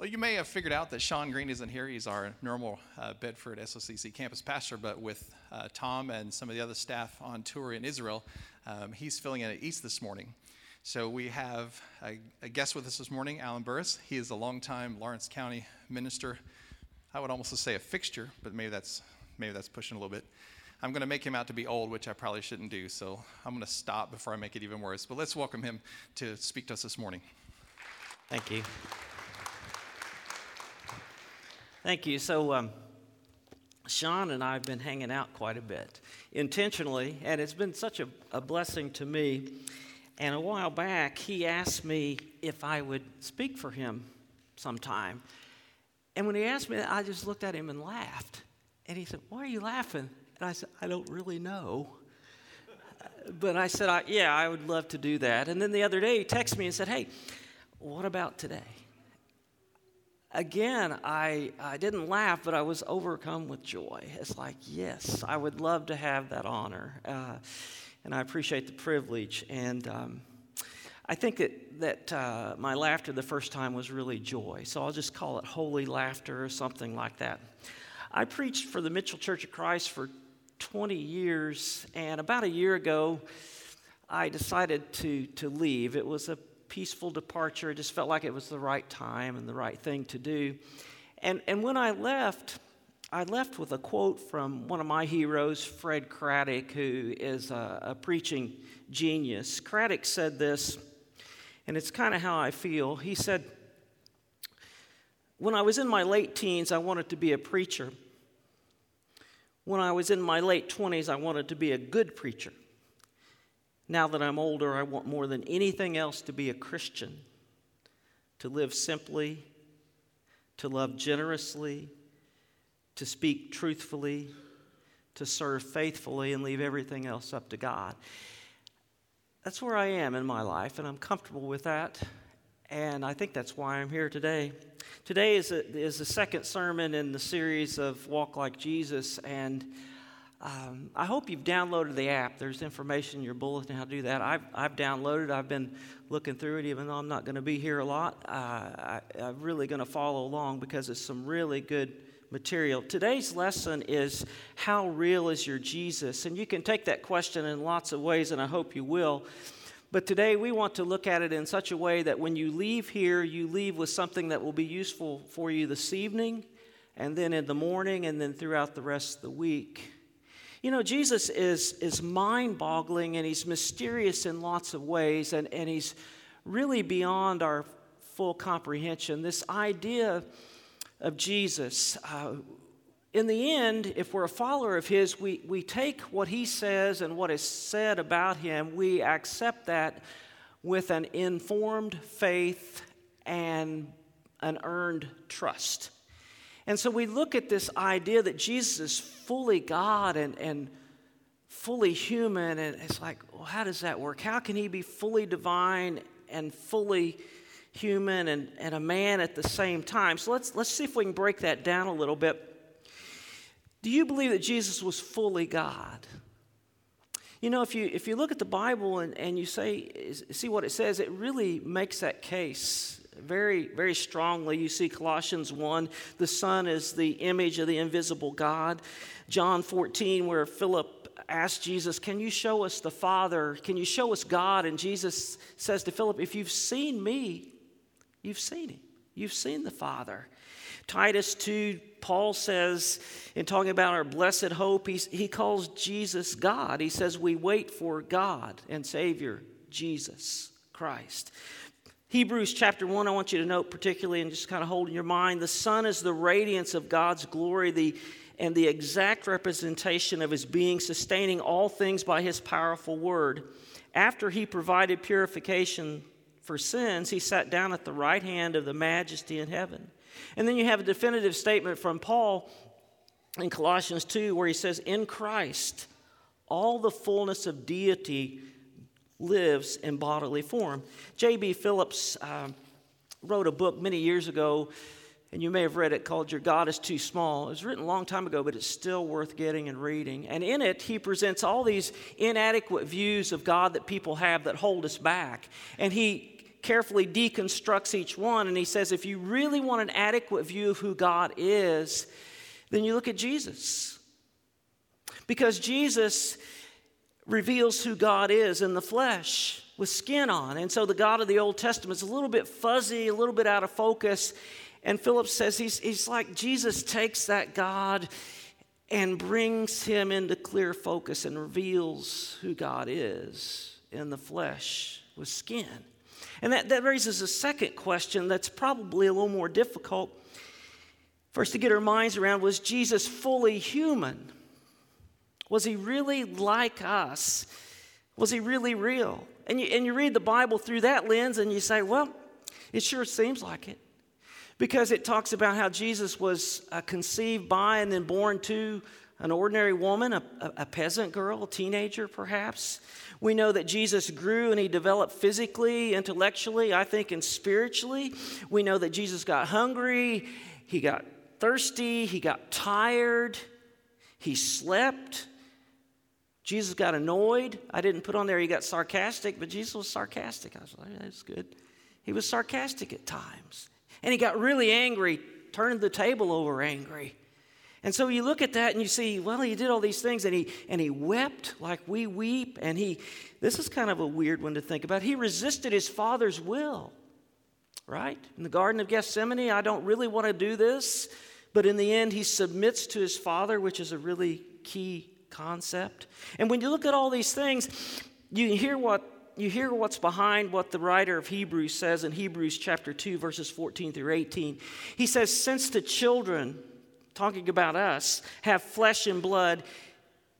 Well, you may have figured out that Sean Green isn't here. He's our normal uh, Bedford SOCC campus pastor, but with uh, Tom and some of the other staff on tour in Israel, um, he's filling in at East this morning. So we have a, a, guest with us this morning, Alan Burris. He is a longtime Lawrence County minister. I would almost say a fixture, but maybe that's maybe that's pushing a little bit. I'm going to make him out to be old, which I probably shouldn't do. So I'm going to stop before I make it even worse. But let's welcome him to speak to us this morning. Thank you. Thank you. So, um, Sean and I have been hanging out quite a bit intentionally, and it's been such a, a blessing to me. And a while back, he asked me if I would speak for him sometime. And when he asked me that, I just looked at him and laughed. And he said, Why are you laughing? And I said, I don't really know. But I said, I, Yeah, I would love to do that. And then the other day, he texted me and said, Hey, what about today? Again, I, I didn't laugh, but I was overcome with joy. It's like, yes, I would love to have that honor. Uh, and I appreciate the privilege. And um, I think that, that uh, my laughter the first time was really joy. So I'll just call it holy laughter or something like that. I preached for the Mitchell Church of Christ for 20 years, and about a year ago, I decided to, to leave. It was a peaceful departure. It just felt like it was the right time and the right thing to do. And, and when I left, I left with a quote from one of my heroes, Fred Craddock, who is a, a preaching genius. Craddock said this, and it's kind of how I feel. He said, When I was in my late teens, I wanted to be a preacher. When I was in my late 20s, I wanted to be a good preacher. Now that I'm older, I want more than anything else to be a Christian, to live simply, to love generously, to speak truthfully, to serve faithfully, and leave everything else up to God. That's where I am in my life, and I'm comfortable with that. And I think that's why I'm here today. Today is, a, is the second sermon in the series of Walk Like Jesus, and um, I hope you've downloaded the app. There's information in your bulletin how to do that. I've, I've downloaded. I've been looking through it, even though I'm not going to be here a lot. Uh, I, I'm really going to follow along because it's some really good material. Today's lesson is how real is your Jesus? And you can take that question in lots of ways, and I hope you will. But today we want to look at it in such a way that when you leave here, you leave with something that will be useful for you this evening, and then in the morning, and then throughout the rest of the week. You know, Jesus is, is mind boggling and he's mysterious in lots of ways, and, and he's really beyond our full comprehension. This idea of Jesus, uh, in the end, if we're a follower of his, we, we take what he says and what is said about him, we accept that with an informed faith and an earned trust. And so we look at this idea that Jesus is fully God and, and fully human, and it's like, well, how does that work? How can he be fully divine and fully human and, and a man at the same time? So let's, let's see if we can break that down a little bit. Do you believe that Jesus was fully God? You know, if you, if you look at the Bible and, and you say, see what it says, it really makes that case very, very strongly. You see Colossians 1, the Son is the image of the invisible God. John 14, where Philip asked Jesus, Can you show us the Father? Can you show us God? And Jesus says to Philip, If you've seen me, you've seen him. You've seen the Father. Titus 2, Paul says, in talking about our blessed hope, he, he calls Jesus God. He says, We wait for God and Savior, Jesus Christ. Hebrews chapter 1, I want you to note particularly and just kind of hold in your mind the Son is the radiance of God's glory, the, and the exact representation of his being, sustaining all things by his powerful word. After he provided purification for sins, he sat down at the right hand of the majesty in heaven. And then you have a definitive statement from Paul in Colossians 2 where he says, In Christ, all the fullness of deity lives in bodily form. J.B. Phillips uh, wrote a book many years ago, and you may have read it called Your God is Too Small. It was written a long time ago, but it's still worth getting and reading. And in it, he presents all these inadequate views of God that people have that hold us back. And he carefully deconstructs each one and he says, if you really want an adequate view of who God is, then you look at Jesus. Because Jesus reveals who God is in the flesh with skin on. And so the God of the Old Testament is a little bit fuzzy, a little bit out of focus. And Philip says he's, he's like Jesus takes that God and brings him into clear focus and reveals who God is in the flesh with skin. And that, that raises a second question that's probably a little more difficult for us to get our minds around was Jesus fully human? Was he really like us? Was he really real? And you, and you read the Bible through that lens and you say, well, it sure seems like it. Because it talks about how Jesus was uh, conceived by and then born to an ordinary woman, a, a peasant girl, a teenager perhaps. We know that Jesus grew and he developed physically, intellectually, I think, and spiritually. We know that Jesus got hungry, he got thirsty, he got tired, he slept. Jesus got annoyed. I didn't put on there he got sarcastic, but Jesus was sarcastic. I was like, that's good. He was sarcastic at times. And he got really angry, turned the table over angry. And so you look at that and you see, well, he did all these things and he and he wept like we weep. And he this is kind of a weird one to think about. He resisted his father's will. Right? In the Garden of Gethsemane, I don't really want to do this, but in the end, he submits to his father, which is a really key concept. And when you look at all these things, you hear what you hear what's behind what the writer of Hebrews says in Hebrews chapter 2 verses 14 through 18. He says since the children talking about us, have flesh and blood,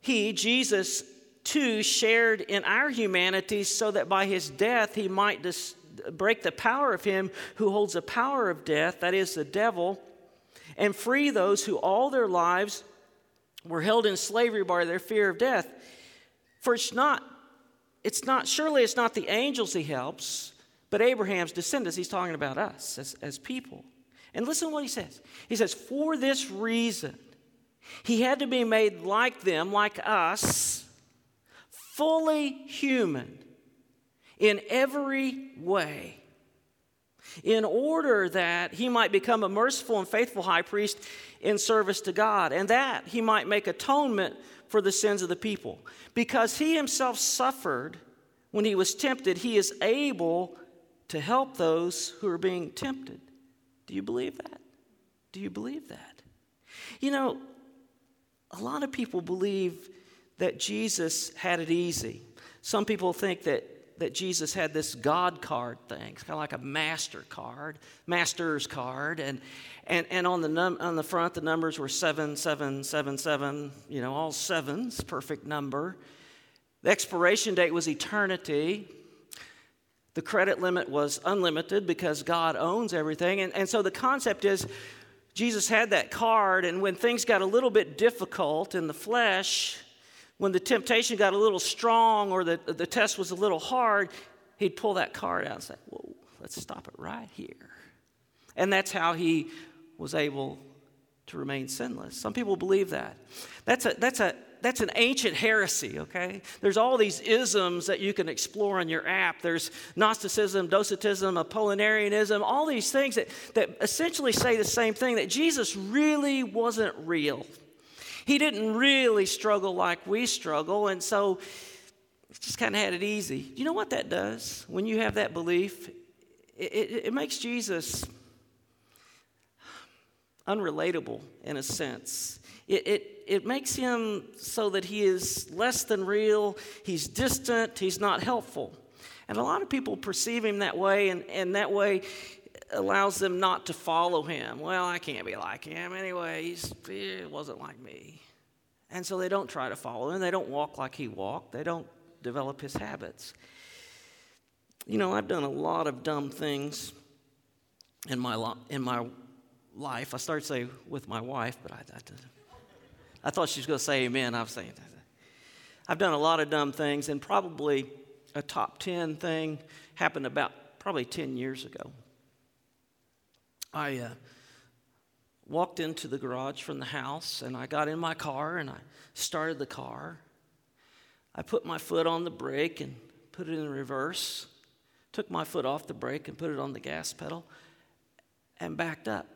he, Jesus, too, shared in our humanity so that by his death he might dis- break the power of him who holds the power of death, that is, the devil, and free those who all their lives were held in slavery by their fear of death. For it's not, it's not, surely it's not the angels he helps, but Abraham's descendants. He's talking about us as, as people. And listen to what he says. He says, For this reason, he had to be made like them, like us, fully human in every way, in order that he might become a merciful and faithful high priest in service to God, and that he might make atonement for the sins of the people. Because he himself suffered when he was tempted, he is able to help those who are being tempted. Do you believe that? Do you believe that? You know, a lot of people believe that Jesus had it easy. Some people think that, that Jesus had this God card thing. It's kind of like a master card, master's card. And, and, and on, the num- on the front, the numbers were seven, seven, seven, seven, you know, all sevens, perfect number. The expiration date was eternity. The credit limit was unlimited because God owns everything. And, and so the concept is Jesus had that card, and when things got a little bit difficult in the flesh, when the temptation got a little strong or the, the test was a little hard, he'd pull that card out and say, Whoa, let's stop it right here. And that's how he was able to remain sinless. Some people believe that. That's a, that's a, that's an ancient heresy, okay? There's all these isms that you can explore on your app. There's Gnosticism, Docetism, Apollinarianism, all these things that, that essentially say the same thing that Jesus really wasn't real. He didn't really struggle like we struggle, and so just kind of had it easy. You know what that does? When you have that belief, it, it, it makes Jesus unrelatable in a sense. It, it, it makes him so that he is less than real, he's distant, he's not helpful. And a lot of people perceive him that way, and, and that way allows them not to follow him. Well, I can't be like him anyway, he wasn't like me. And so they don't try to follow him, they don't walk like he walked, they don't develop his habits. You know, I've done a lot of dumb things in my, in my life. I started to say with my wife, but I, I I thought she was going to say amen. I was saying, I've done a lot of dumb things, and probably a top 10 thing happened about probably 10 years ago. I uh, walked into the garage from the house, and I got in my car and I started the car. I put my foot on the brake and put it in reverse, took my foot off the brake and put it on the gas pedal and backed up.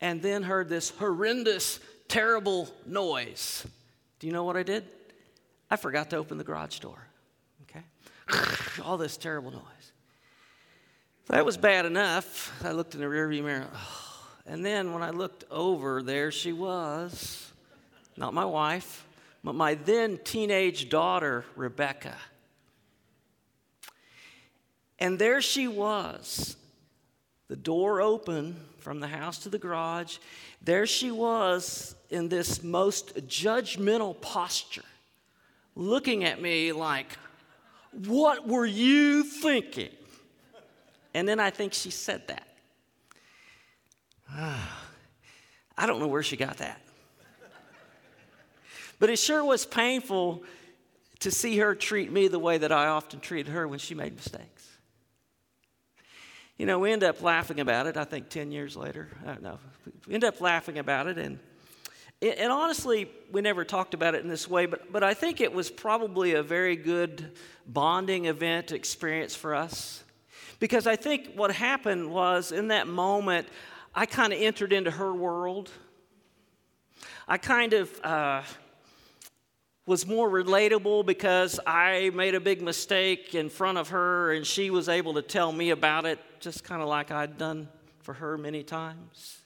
And then heard this horrendous, terrible noise. Do you know what I did? I forgot to open the garage door. Okay? All this terrible noise. That was bad enough. I looked in the rearview mirror. And then when I looked over, there she was. Not my wife, but my then teenage daughter, Rebecca. And there she was, the door open from the house to the garage. There she was in this most judgmental posture, looking at me like, What were you thinking? And then I think she said that. I don't know where she got that. But it sure was painful to see her treat me the way that I often treated her when she made mistakes. You know, we end up laughing about it, I think 10 years later. Uh, I don't know. We end up laughing about it. And, and honestly, we never talked about it in this way, but, but I think it was probably a very good bonding event experience for us. Because I think what happened was in that moment, I kind of entered into her world. I kind of. Uh, was more relatable because I made a big mistake in front of her and she was able to tell me about it, just kind of like I'd done for her many times.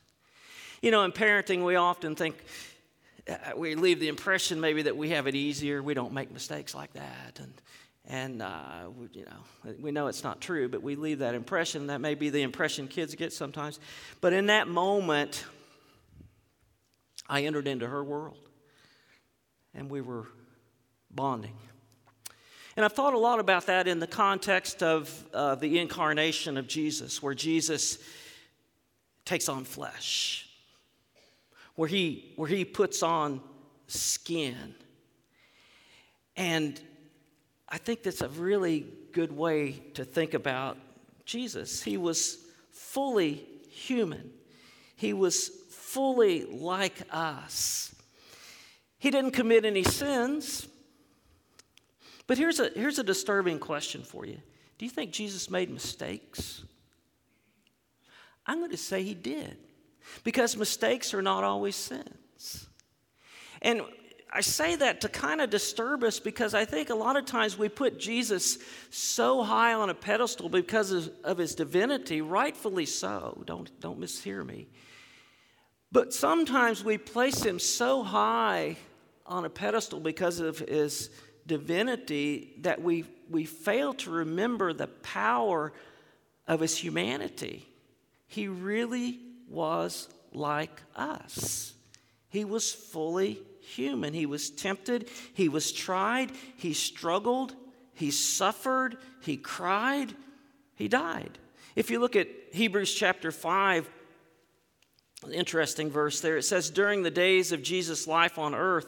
You know, in parenting, we often think, uh, we leave the impression maybe that we have it easier, we don't make mistakes like that. And, and uh, you know, we know it's not true, but we leave that impression. That may be the impression kids get sometimes. But in that moment, I entered into her world and we were bonding. And I've thought a lot about that in the context of uh, the incarnation of Jesus, where Jesus takes on flesh, where he, where he puts on skin. And I think that's a really good way to think about Jesus. He was fully human, he was fully like us. He didn't commit any sins. But here's a, here's a disturbing question for you Do you think Jesus made mistakes? I'm going to say he did, because mistakes are not always sins. And I say that to kind of disturb us because I think a lot of times we put Jesus so high on a pedestal because of, of, his divinity, rightfully so. Don't, don't mishear me. But sometimes we place him so high on a pedestal because of his divinity that we, we fail to remember the power of his humanity. He really was like us. He was fully human. He was tempted, he was tried, he struggled, he suffered, he cried, he died. If you look at Hebrews chapter 5, interesting verse there, it says, During the days of Jesus' life on earth,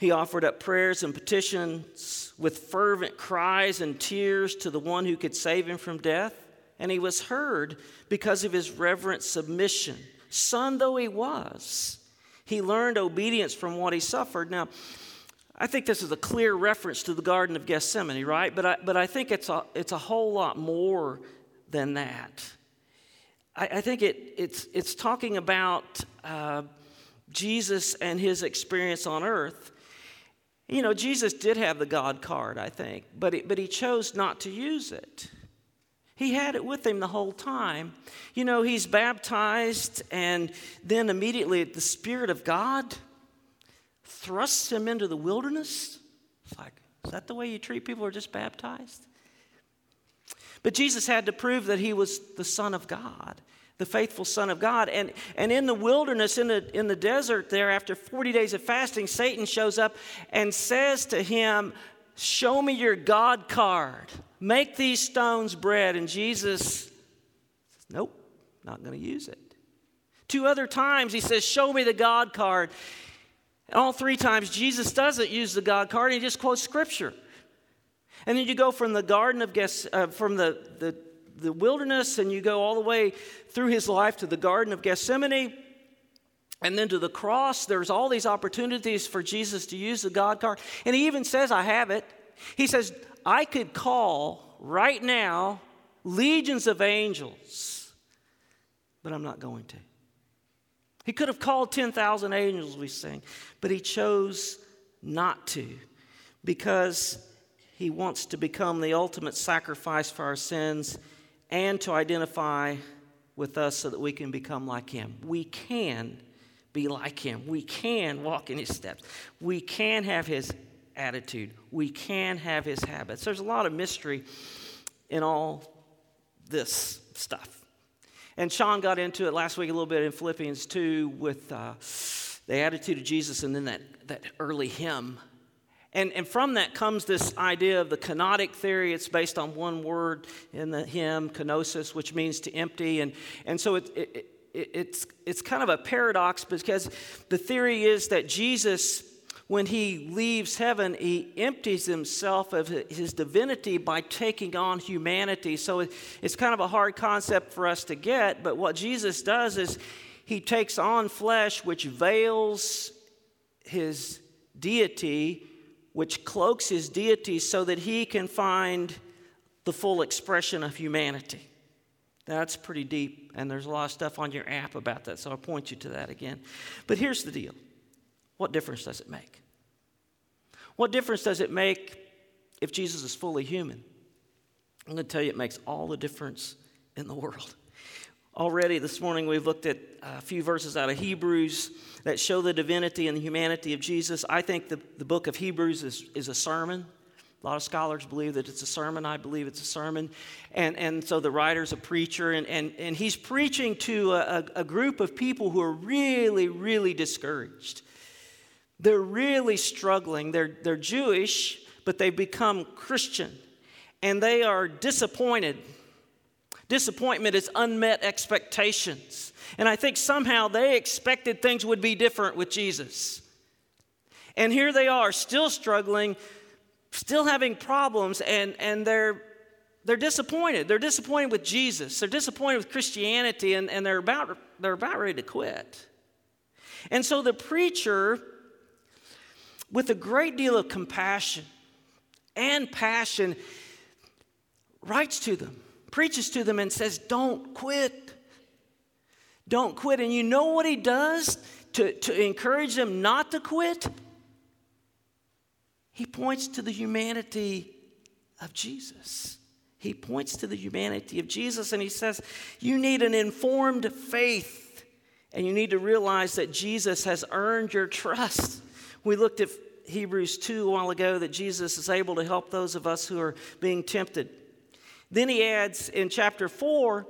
he offered up prayers and petitions with fervent cries and tears to the one who could save him from death, and he was heard because of his reverent submission. Son though he was, he learned obedience from what he suffered. Now, I think this is a clear reference to the Garden of Gethsemane, right? But I, but I think it's a, it's a whole lot more than that. I, I think it, it's, it's talking about uh, Jesus and his experience on earth. You know, Jesus did have the God card, I think, but, it, but he chose not to use it. He had it with him the whole time. You know, he's baptized, and then immediately the Spirit of God thrusts him into the wilderness. It's like, is that the way you treat people who are just baptized? But Jesus had to prove that he was the Son of God the faithful Son of God. And, and in the wilderness, in the, in the desert there, after 40 days of fasting, Satan shows up and says to him, Show me your God card. Make these stones bread. And Jesus says, Nope, not going to use it. Two other times he says, Show me the God card. And all three times Jesus doesn't use the God card, he just quotes scripture. And then you go from the Garden of Geth- uh, from the, the the wilderness and you go all the way through his life to the Garden of Gethsemane and then to the cross. There's all these opportunities for Jesus to use the God card. And he even says, I have it. He says, I could call right now legions of angels, but I'm not going to. He could have called 10,000 angels, we sing, but he chose not to because he wants to become the ultimate sacrifice for our sins and to identify with us so that we can become like him. We can be like him. We can walk in his steps. We can have his attitude. We can have his habits. There's a lot of mystery in all this stuff. And Sean got into it last week a little bit in Philippians 2 with uh, the attitude of Jesus and then that, that early hymn. And, and from that comes this idea of the kenotic theory. It's based on one word in the hymn, kenosis, which means to empty. And, and so it, it, it, it's, it's kind of a paradox because the theory is that Jesus when he leaves heaven, he empties himself of his divinity by taking on humanity. So it's kind of a hard concept for us to get, but what Jesus does is he takes on flesh, which veils his deity, which cloaks his deity, so that he can find the full expression of humanity. That's pretty deep, and there's a lot of stuff on your app about that, so I'll point you to that again. But here's the deal what difference does it make? What difference does it make if Jesus is fully human? I'm going to tell you, it makes all the difference in the world. Already this morning, we've looked at a few verses out of Hebrews that show the divinity and the humanity of Jesus. I think the, the book of Hebrews is, is a sermon. A lot of scholars believe that it's a sermon. I believe it's a sermon. And, and so the writer's a preacher, and, and, and he's preaching to a, a group of people who are really, really discouraged. They're really struggling. They're, they're Jewish, but they've become Christian, and they are disappointed. Disappointment is unmet expectations. And I think somehow they expected things would be different with Jesus. And here they are, still struggling, still having problems, and, and they're, they're disappointed. They're disappointed with Jesus. They're disappointed with Christianity, and, and they're, about, they're about ready to quit. And so the preacher with a great deal of compassion and passion, writes to them, preaches to them, and says, Don't quit. Don't quit. And you know what he does to, to encourage them not to quit? He points to the humanity of Jesus. He points to the humanity of Jesus and he says, You need an informed faith, and you need to realize that Jesus has earned your trust. We looked at Hebrews 2 a while ago that Jesus is able to help those of us who are being tempted. Then he adds in chapter 4,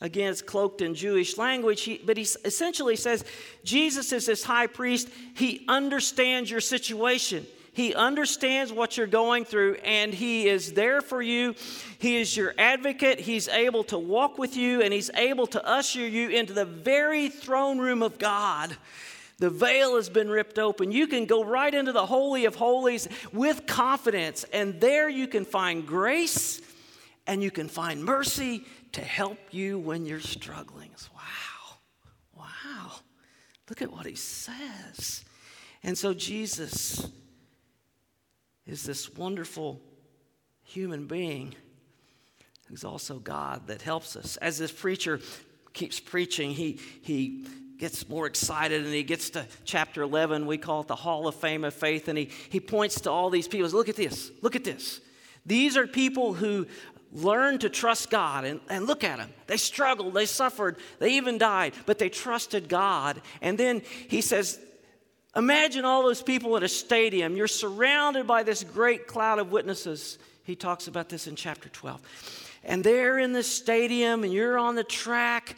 again, it's cloaked in Jewish language, he, but he essentially says Jesus is this high priest. He understands your situation. He understands what you're going through and He is there for you. He is your advocate. He's able to walk with you and He's able to usher you into the very throne room of God the veil has been ripped open. You can go right into the Holy of Holies with confidence, and there you can find grace and you can find mercy to help you when you're struggling. Wow, wow. Look at what he says. And so Jesus is this wonderful human being who's also God that helps us. As this preacher keeps preaching, he, he gets more excited and he gets to chapter 11 we call it the hall of fame of faith. And he, he points to all these people. Says, look at this. Look at this. These are people who learned to trust god and, and look at them they struggled. They suffered. They even died. But they trusted god. And then he says imagine all those people at a stadium. You're surrounded by this great cloud of witnesses. He talks about this in chapter 12 and they're in the stadium and you're on the track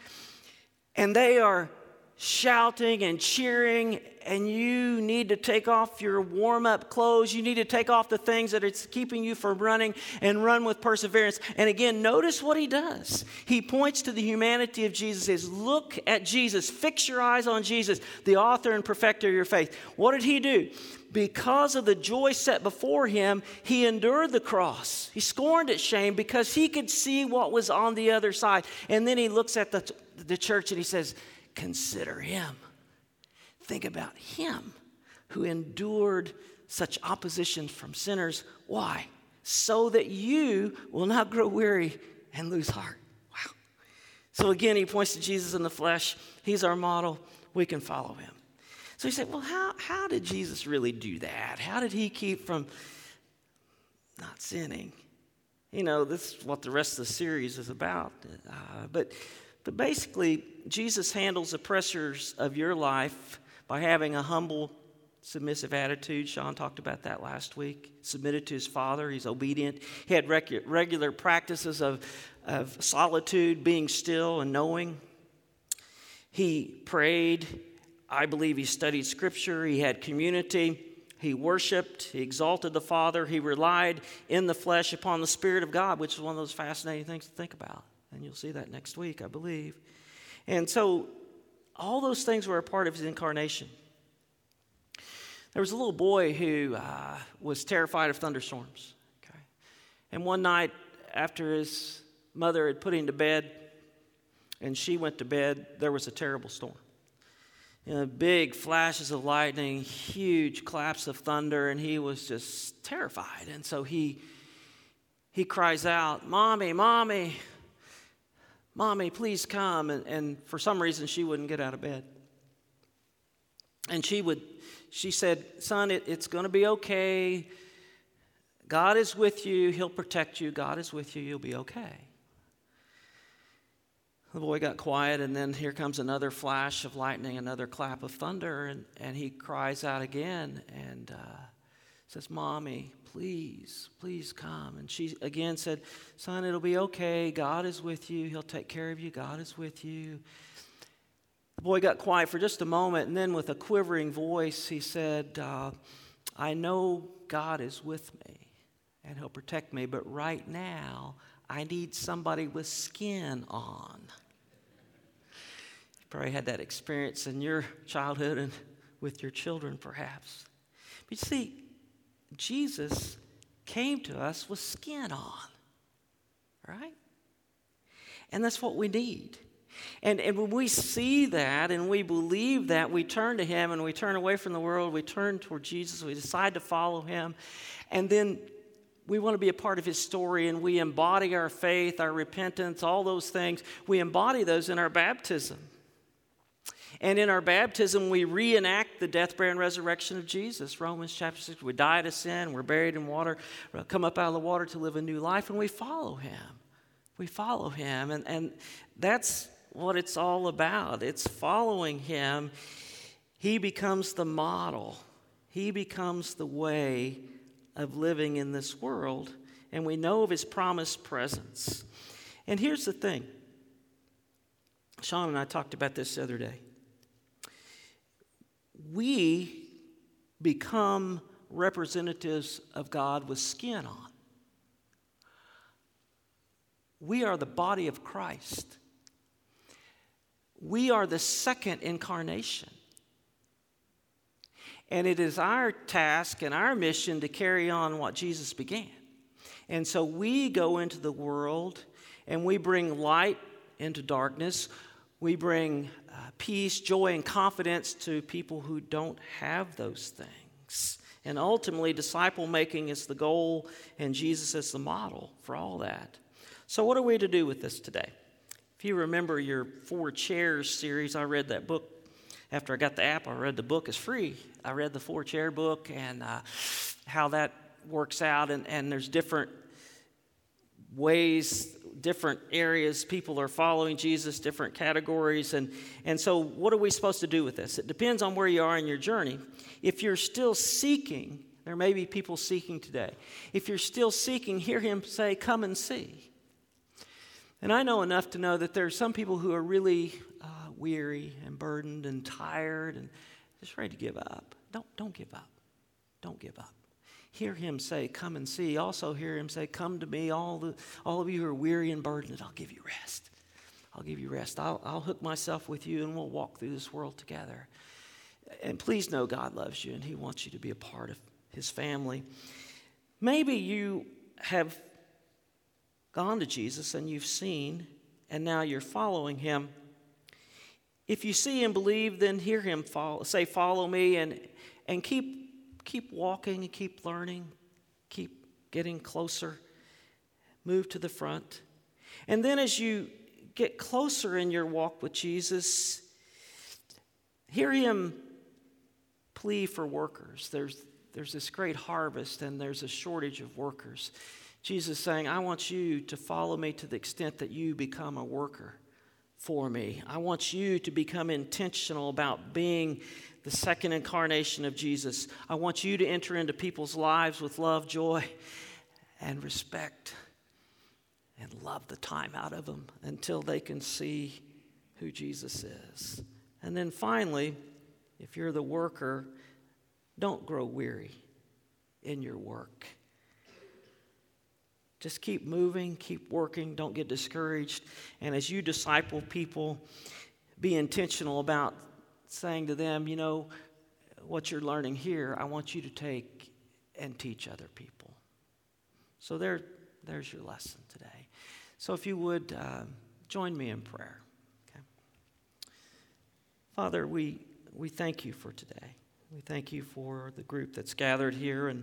and they are shouting and cheering, and you need to take off your warm up clothes. You need to take off the things that are keeping you from running and run with perseverance. And again, notice what he does. He points to the humanity of Jesus, says, Look at Jesus, fix your eyes on Jesus, the author and perfecter of your faith. What did he do? Because of the joy set before him, he endured the cross. He scorned its shame because he could see what was on the other side. And then he looks at the, the church and he says, consider him. Think about him who endured such opposition from sinners. Why? So that you will not grow weary and lose heart. Wow. So again, he points to Jesus in the flesh. He's our model. We can follow him. So you say, well, how, how did Jesus really do that? How did he keep from not sinning? You know, this is what the rest of the series is about. Uh, but, but basically, Jesus handles the pressures of your life by having a humble, submissive attitude. Sean talked about that last week. Submitted to his Father, he's obedient. He had regular practices of, of solitude, being still and knowing. He prayed. I believe he studied Scripture. He had community. He worshiped, he exalted the Father, he relied in the flesh upon the Spirit of God, which is one of those fascinating things to think about. And you'll see that next week, I believe. And so all those things were a part of his incarnation. There was a little boy who uh, was terrified of thunderstorms. Okay? And one night, after his mother had put him to bed and she went to bed, there was a terrible storm. You know, big flashes of lightning, huge claps of thunder, and he was just terrified. And so he, he cries out, Mommy, Mommy, Mommy, please come. And, and for some reason, she wouldn't get out of bed. And she would, she said, Son, it, it's going to be okay. God is with you. He'll protect you. God is with you. You'll be okay. The boy got quiet, and then here comes another flash of lightning, another clap of thunder, and, and he cries out again and uh, says, Mommy, please, please come. And she again said, Son, it'll be okay. God is with you. He'll take care of you. God is with you. The boy got quiet for just a moment, and then with a quivering voice, he said, uh, I know God is with me and He'll protect me, but right now, I need somebody with skin on. You probably had that experience in your childhood and with your children, perhaps. But you see, Jesus came to us with skin on, right? And that's what we need. And, and when we see that and we believe that, we turn to Him and we turn away from the world, we turn toward Jesus, we decide to follow Him, and then we want to be a part of His story and we embody our faith, our repentance, all those things. We embody those in our baptism. And in our baptism, we reenact the death, burial, and resurrection of Jesus. Romans chapter 6. We die to sin, we're buried in water, come up out of the water to live a new life, and we follow him. We follow him. And, and that's what it's all about. It's following him. He becomes the model, he becomes the way of living in this world. And we know of his promised presence. And here's the thing Sean and I talked about this the other day we become representatives of God with skin on. We are the body of Christ. We are the second incarnation. And it is our task and our mission to carry on what Jesus began. And so we go into the world and we bring light into darkness. We bring uh, peace, joy, and confidence to people who don't have those things. And ultimately, disciple making is the goal, and Jesus is the model for all that. So, what are we to do with this today? If you remember your Four Chairs series, I read that book. After I got the app, I read the book. It's free. I read the Four Chair book and uh, how that works out, and, and there's different ways different areas people are following Jesus, different categories. And, and so, what are we supposed to do with this? It depends on where you are in your journey. If you're still seeking, there may be people seeking today. If you're still seeking, hear him say, Come and see. And I know enough to know that there are some people who are really uh, weary and burdened and tired and just ready to give up. Don't, don't give up. Don't give up hear him say, Come and see. Also, hear him say, Come to me, all, the, all of you who are weary and burdened, I'll give you rest. I'll give you rest. I'll, I'll hook myself with you and we'll walk through this world together. And please know God loves you and He wants you to be a part of His family. Maybe you have gone to Jesus and you've seen, and now you're following Him. If you see and believe, then hear Him follow, say, Follow me, and, and keep keep walking and keep learning, keep getting closer, move to the front. And then as you get closer in your walk with Jesus, hear him plea for workers. There's, there's this great harvest and there's a shortage of workers. Jesus saying, I want you to follow me to the extent that you become a worker for me. I want you to become intentional about being the second incarnation of Jesus. I want you to enter into people's lives with love, joy, and respect and love the time out of them until they can see who Jesus is. And then finally, if you're the worker, don't grow weary in your work. Just keep moving, keep working, don't get discouraged. And as you disciple people, be intentional about saying to them, you know, what you're learning here, I want you to take and teach other people. So there, there's your lesson today. So if you would uh, join me in prayer. Okay? Father, we, we thank you for today. We thank you for the group that's gathered here, and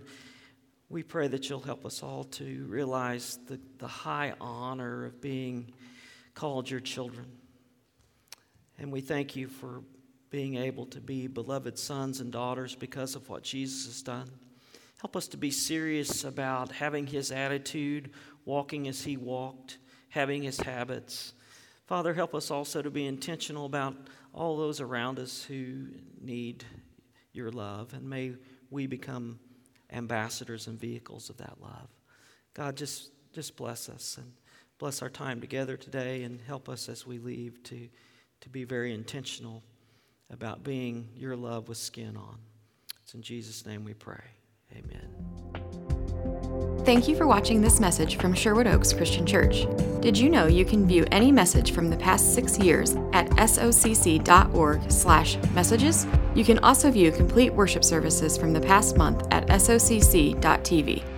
we pray that you'll help us all to realize the, the high honor of being called your children. And we thank you for being able to be beloved sons and daughters because of what Jesus has done. Help us to be serious about having his attitude, walking as he walked, having his habits. Father, help us also to be intentional about all those around us who need your love, and may we become ambassadors and vehicles of that love. God, just, just bless us and bless our time together today and help us as we leave to, to be very intentional about being your love with skin on. It's in Jesus' name we pray. Amen. Thank you for watching this message from Sherwood Oaks Christian Church. Did you know you can view any message from the past six years at socc.org/messages? You can also view complete worship services from the past month at socc.tv.